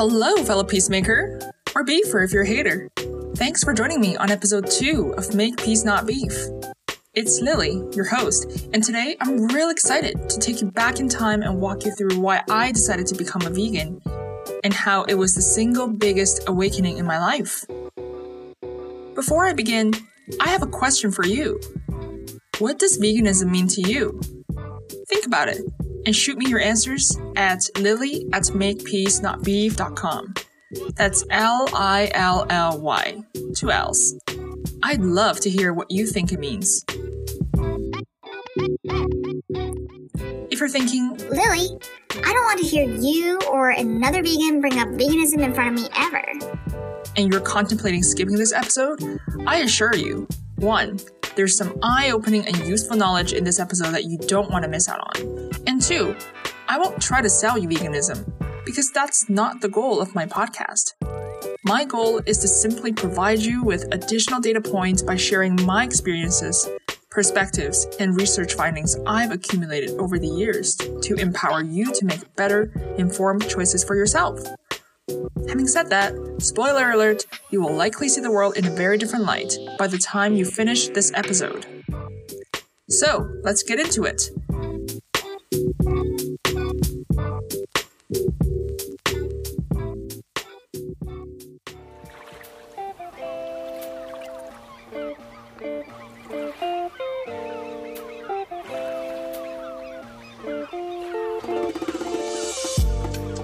Hello, fellow peacemaker, or beefer if you're a hater. Thanks for joining me on episode 2 of Make Peace Not Beef. It's Lilly, your host, and today I'm real excited to take you back in time and walk you through why I decided to become a vegan and how it was the single biggest awakening in my life. Before I begin, I have a question for you. What does veganism mean to you? Think about it and shoot me your answers at lilly at makepeacenotbeef.com. That's L I L L Y, two L's. I'd love to hear what you think it means. If you're thinking, Lilly, I don't want to hear you or another vegan bring up veganism in front of me ever. and you're contemplating skipping this episode, I assure you, one, there's some eye opening and useful knowledge in this episode that you don't want to miss out on. And two, I won't try to sell you veganism because that's not the goal of my podcast. My goal is to simply provide you with additional data points by sharing my experiences, perspectives, and research findings I've accumulated over the years to empower you to make better, informed choices for yourself. Having said that, spoiler alert, you will likely see the world in a very different light by the time you finish this episode. So, let's get into it.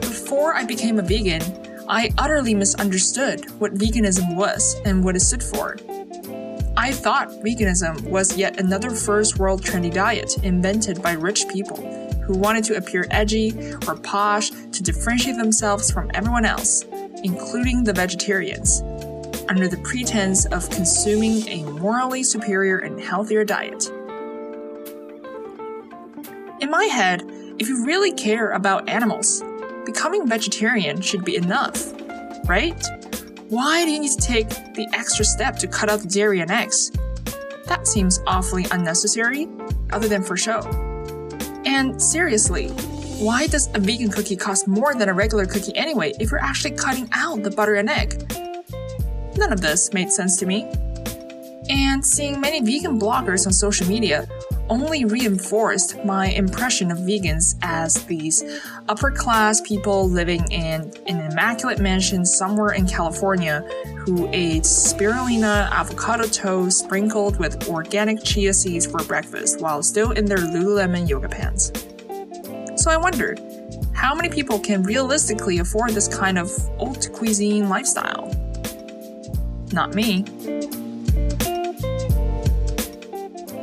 Before I became a vegan, I utterly misunderstood what veganism was and what it stood for. I thought veganism was yet another first world trendy diet invented by rich people who wanted to appear edgy or posh to differentiate themselves from everyone else, including the vegetarians, under the pretense of consuming a morally superior and healthier diet. In my head, if you really care about animals, becoming vegetarian should be enough, right? Why do you need to take the extra step to cut out dairy and eggs? That seems awfully unnecessary, other than for show. And seriously, why does a vegan cookie cost more than a regular cookie anyway if you're actually cutting out the butter and egg? None of this made sense to me. And seeing many vegan bloggers on social media only reinforced my impression of vegans as these upper class people living in an immaculate mansion somewhere in California who ate spirulina avocado toast sprinkled with organic chia seeds for breakfast while still in their Lululemon yoga pants. So I wondered, how many people can realistically afford this kind of haute cuisine lifestyle? Not me.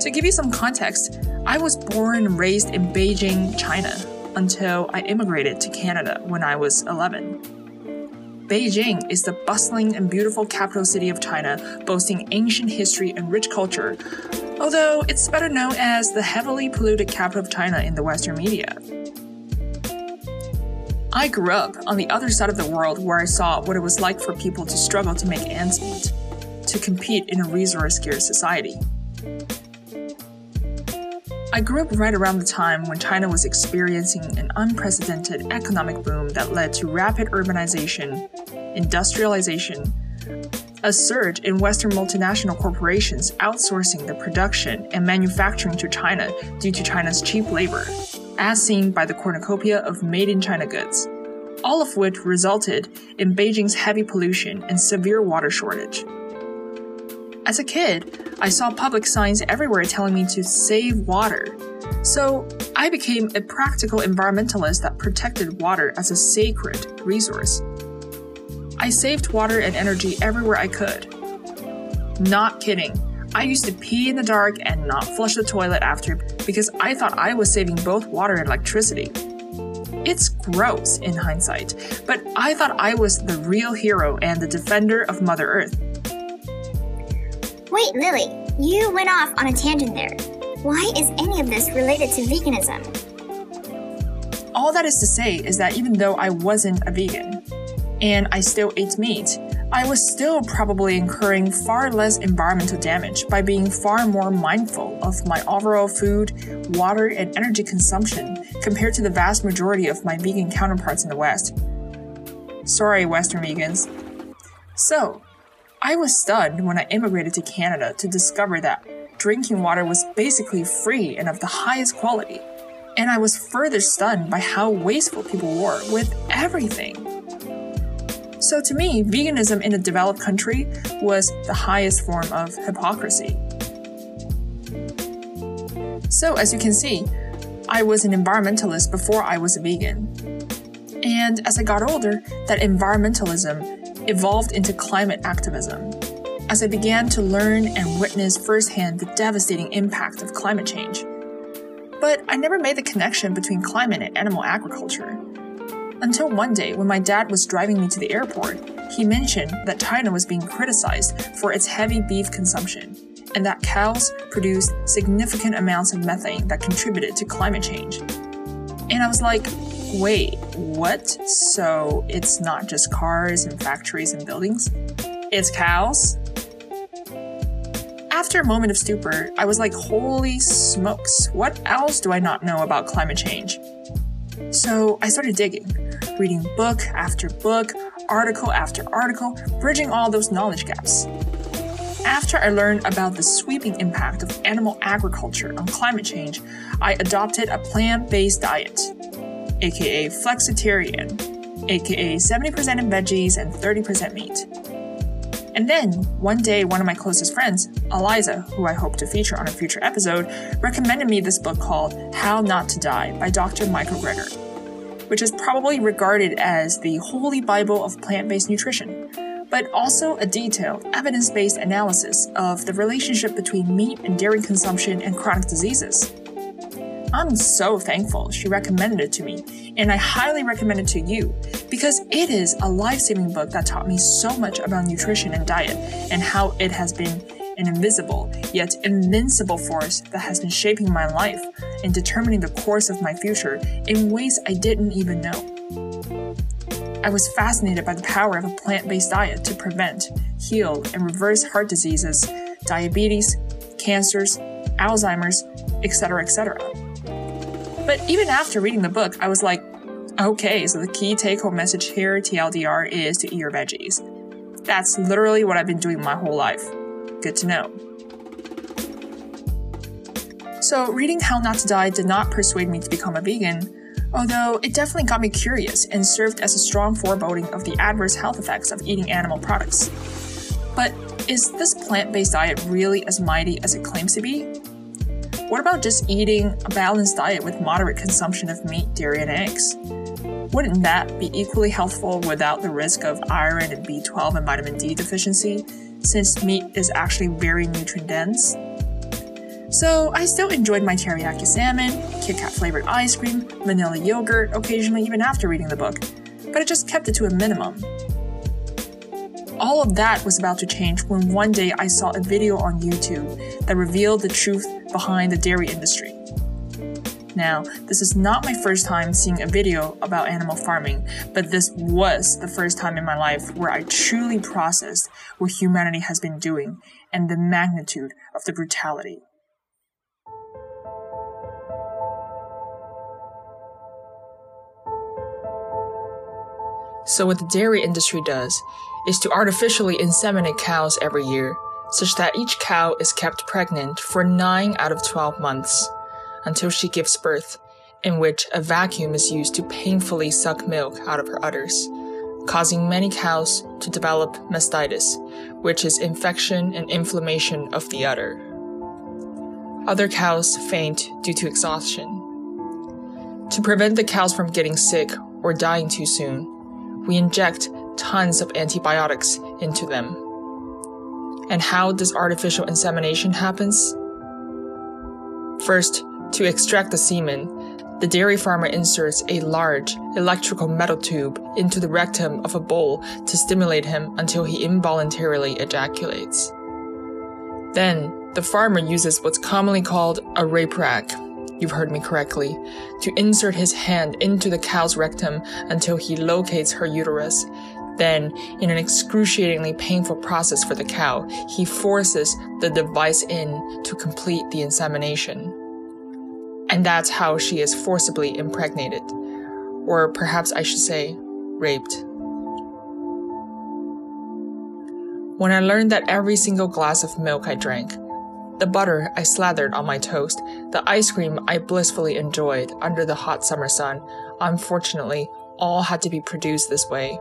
To give you some context, I was born and raised in Beijing, China, until I immigrated to Canada when I was 11. Beijing is the bustling and beautiful capital city of China, boasting ancient history and rich culture, although it's better known as the heavily polluted capital of China in the Western media. I grew up on the other side of the world where I saw what it was like for people to struggle to make ends meet, to compete in a resource scarce society. I grew up right around the time when China was experiencing an unprecedented economic boom that led to rapid urbanization, industrialization, a surge in Western multinational corporations outsourcing the production and manufacturing to China due to China's cheap labor, as seen by the cornucopia of made in China goods, all of which resulted in Beijing's heavy pollution and severe water shortage. As a kid, I saw public signs everywhere telling me to save water. So I became a practical environmentalist that protected water as a sacred resource. I saved water and energy everywhere I could. Not kidding. I used to pee in the dark and not flush the toilet after because I thought I was saving both water and electricity. It's gross in hindsight, but I thought I was the real hero and the defender of Mother Earth. Wait, Lilly, you went off on a tangent there. Why is any of this related to veganism? All that is to say is that even though I wasn't a vegan and I still ate meat, I was still probably incurring far less environmental damage by being far more mindful of my overall food, water, and energy consumption compared to the vast majority of my vegan counterparts in the West. Sorry, Western vegans. So, I was stunned when I immigrated to Canada to discover that drinking water was basically free and of the highest quality. And I was further stunned by how wasteful people were with everything. So to me, veganism in a developed country was the highest form of hypocrisy. So as you can see, I was an environmentalist before I was a vegan. And as I got older, that environmentalism evolved into climate activism. As I began to learn and witness firsthand the devastating impact of climate change. But I never made the connection between climate and animal agriculture. Until one day, when my dad was driving me to the airport, he mentioned that China was being criticized for its heavy beef consumption, and that cows produced significant amounts of methane that contributed to climate change. And I was like, wait, what? So it's not just cars and factories and buildings? It's cows? After a moment of stupor, I was like, holy smokes, what else do I not know about climate change? So I started digging, reading book after book, article after article, bridging all those knowledge gaps. After I learned about the sweeping impact of animal agriculture on climate change, I adopted a plant based diet, aka flexitarian, aka 70% in veggies and 30% meat. And then, one day, one of my closest friends, Eliza, who I hope to feature on a future episode, recommended me this book called How Not to Die by Dr. Michael Greger, which is probably regarded as the holy Bible of plant based nutrition, but also a detailed, evidence based analysis of the relationship between meat and dairy consumption and chronic diseases. I'm so thankful she recommended it to me, and I highly recommend it to you because it is a life saving book that taught me so much about nutrition and diet and how it has been an invisible yet invincible force that has been shaping my life and determining the course of my future in ways I didn't even know. I was fascinated by the power of a plant based diet to prevent, heal, and reverse heart diseases, diabetes, cancers, Alzheimer's, etc., etc. But even after reading the book, I was like, okay, so the key take home message here, TLDR, is to eat your veggies. That's literally what I've been doing my whole life. Good to know. So, reading How Not to Die did not persuade me to become a vegan, although it definitely got me curious and served as a strong foreboding of the adverse health effects of eating animal products. But is this plant based diet really as mighty as it claims to be? What about just eating a balanced diet with moderate consumption of meat, dairy, and eggs? Wouldn't that be equally healthful without the risk of iron and B12 and vitamin D deficiency, since meat is actually very nutrient dense? So I still enjoyed my teriyaki salmon, Kit Kat flavored ice cream, vanilla yogurt occasionally even after reading the book, but I just kept it to a minimum. All of that was about to change when one day I saw a video on YouTube that revealed the truth behind the dairy industry. Now, this is not my first time seeing a video about animal farming, but this was the first time in my life where I truly processed what humanity has been doing and the magnitude of the brutality. So, what the dairy industry does is to artificially inseminate cows every year such that each cow is kept pregnant for 9 out of 12 months until she gives birth, in which a vacuum is used to painfully suck milk out of her udders, causing many cows to develop mastitis, which is infection and inflammation of the udder. Other cows faint due to exhaustion. To prevent the cows from getting sick or dying too soon, we inject tons of antibiotics into them and how this artificial insemination happens? First, to extract the semen, the dairy farmer inserts a large electrical metal tube into the rectum of a bull to stimulate him until he involuntarily ejaculates. Then, the farmer uses what's commonly called a rape rack, you've heard me correctly, to insert his hand into the cow's rectum until he locates her uterus, then, in an excruciatingly painful process for the cow, he forces the device in to complete the insemination. And that's how she is forcibly impregnated. Or perhaps I should say, raped. when I learned that every single glass of milk I drank, the butter I slathered on my toast, the ice cream I blissfully enjoyed under the hot summer sun, unfortunately, all had to be produced this way.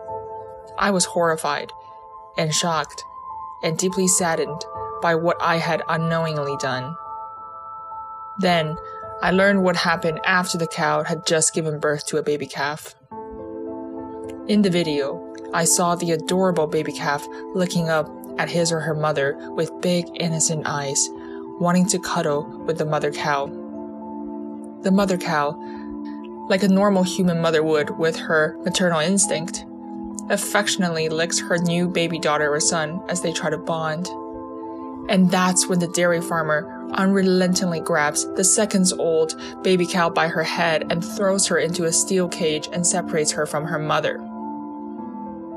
I was horrified and shocked and deeply saddened by what I had unknowingly done. Then, I learned what happened after the cow had just given birth to a baby calf. In the video, I saw the adorable baby calf looking up at his or her mother with big, innocent eyes, wanting to cuddle with the mother cow. The mother cow, like a normal human mother would with her maternal instinct, affectionately licks her new baby daughter or son as they try to bond. And that's when the dairy farmer unrelentingly grabs the seconds old baby cow by her head and throws her into a steel cage and separates her from her mother.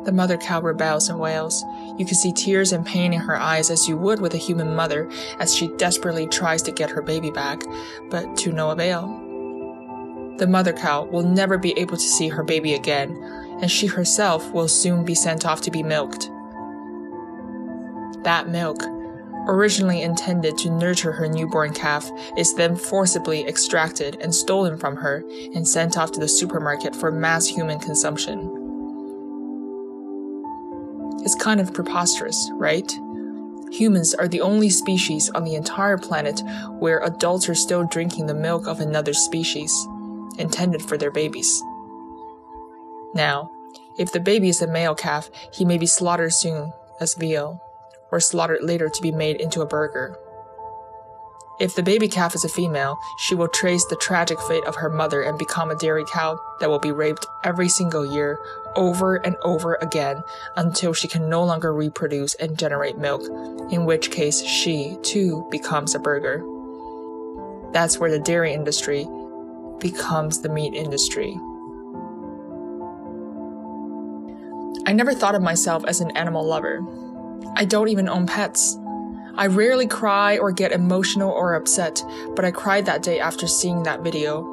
The mother cow rebels and wails. You can see tears and pain in her eyes as you would with a human mother as she desperately tries to get her baby back, but to no avail. The mother cow will never be able to see her baby again, and she herself will soon be sent off to be milked. That milk, originally intended to nurture her newborn calf, is then forcibly extracted and stolen from her and sent off to the supermarket for mass human consumption. It's kind of preposterous, right? Humans are the only species on the entire planet where adults are still drinking the milk of another species, intended for their babies. Now, if the baby is a male calf, he may be slaughtered soon as veal, or slaughtered later to be made into a burger. If the baby calf is a female, she will trace the tragic fate of her mother and become a dairy cow that will be raped every single year, over and over again, until she can no longer reproduce and generate milk, in which case she, too, becomes a burger. That's where the dairy industry becomes the meat industry. I never thought of myself as an animal lover. I don't even own pets. I rarely cry or get emotional or upset, but I cried that day after seeing that video.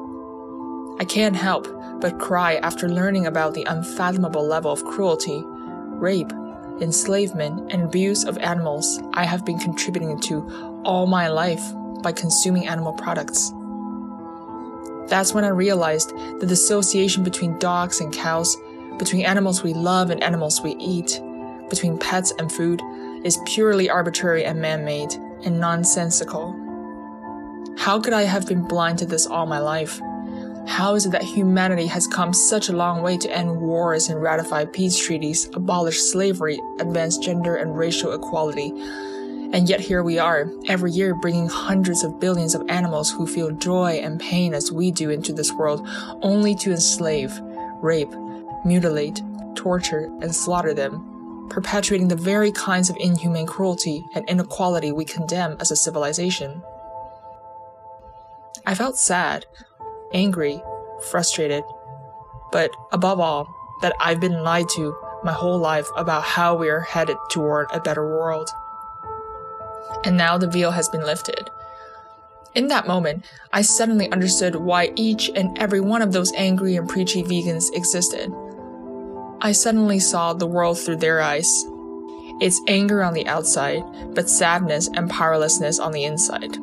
I can't help but cry after learning about the unfathomable level of cruelty, rape, enslavement, and abuse of animals I have been contributing to all my life by consuming animal products. That's when I realized the association between dogs and cows between animals we love and animals we eat, between pets and food, is purely arbitrary and man made and nonsensical. How could I have been blind to this all my life? How is it that humanity has come such a long way to end wars and ratify peace treaties, abolish slavery, advance gender and racial equality? And yet here we are, every year bringing hundreds of billions of animals who feel joy and pain as we do into this world, only to enslave, rape, mutilate, torture, and slaughter them, perpetuating the very kinds of inhumane cruelty and inequality we condemn as a civilization. I felt sad, angry, frustrated, but above all, that I've been lied to my whole life about how we are headed toward a better world. And now the veil has been lifted. In that moment, I suddenly understood why each and every one of those angry and preachy vegans existed. I suddenly saw the world through their eyes. It's anger on the outside, but sadness and powerlessness on the inside.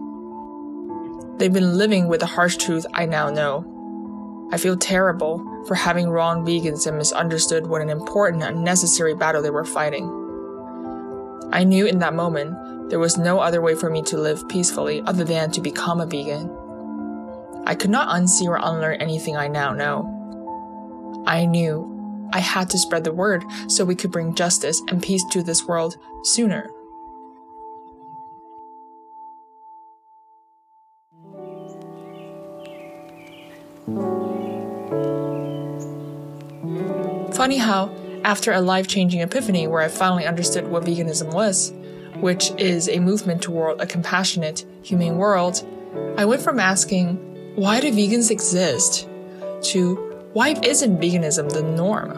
They've been living with the harsh truth I now know. I feel terrible for having wronged vegans and misunderstood what an important and necessary battle they were fighting. I knew in that moment there was no other way for me to live peacefully other than to become a vegan. I could not unsee or unlearn anything I now know. I knew I had to spread the word so we could bring justice and peace to this world sooner. Funny how, after a life changing epiphany where I finally understood what veganism was, which is a movement toward a compassionate, humane world, I went from asking, why do vegans exist? to why isn't veganism the norm?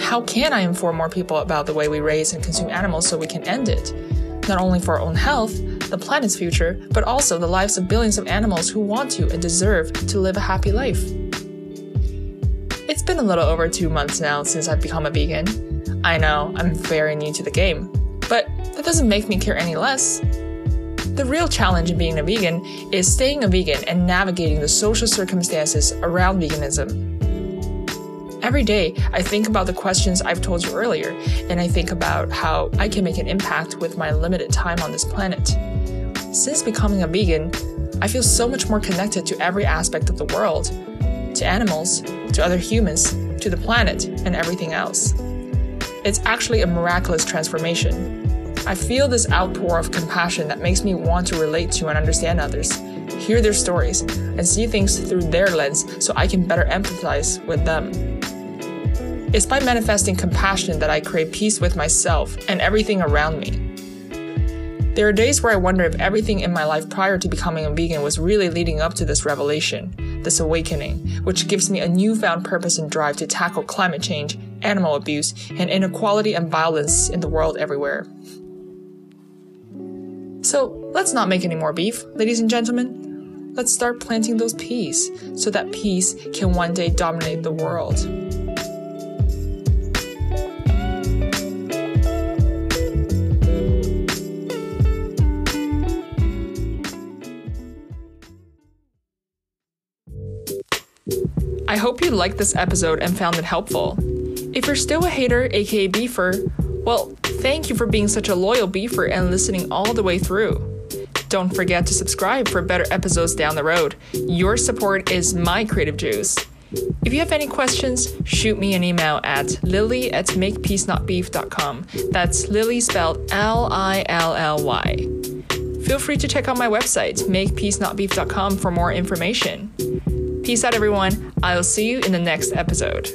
How can I inform more people about the way we raise and consume animals so we can end it? Not only for our own health, the planet's future, but also the lives of billions of animals who want to and deserve to live a happy life. It's been a little over two months now since I've become a vegan. I know, I'm very new to the game, but that doesn't make me care any less. The real challenge in being a vegan is staying a vegan and navigating the social circumstances around veganism. Every day, I think about the questions I've told you earlier, and I think about how I can make an impact with my limited time on this planet. Since becoming a vegan, I feel so much more connected to every aspect of the world to animals, to other humans, to the planet, and everything else. It's actually a miraculous transformation. I feel this outpour of compassion that makes me want to relate to and understand others, hear their stories, and see things through their lens so I can better empathize with them. It's by manifesting compassion that I create peace with myself and everything around me. There are days where I wonder if everything in my life prior to becoming a vegan was really leading up to this revelation, this awakening, which gives me a newfound purpose and drive to tackle climate change, animal abuse, and inequality and violence in the world everywhere. So let's not make any more beef, ladies and gentlemen. Let's start planting those peas so that peace can one day dominate the world. I hope you liked this episode and found it helpful. If you're still a hater, aka beefer, well, thank you for being such a loyal beefer and listening all the way through. Don't forget to subscribe for better episodes down the road. Your support is my creative juice. If you have any questions, shoot me an email at lilly at makepeacenotbeef.com. That's Lilly spelled L I L L Y. Feel free to check out my website, makepeacenotbeef.com, for more information. Peace out, everyone. I'll see you in the next episode.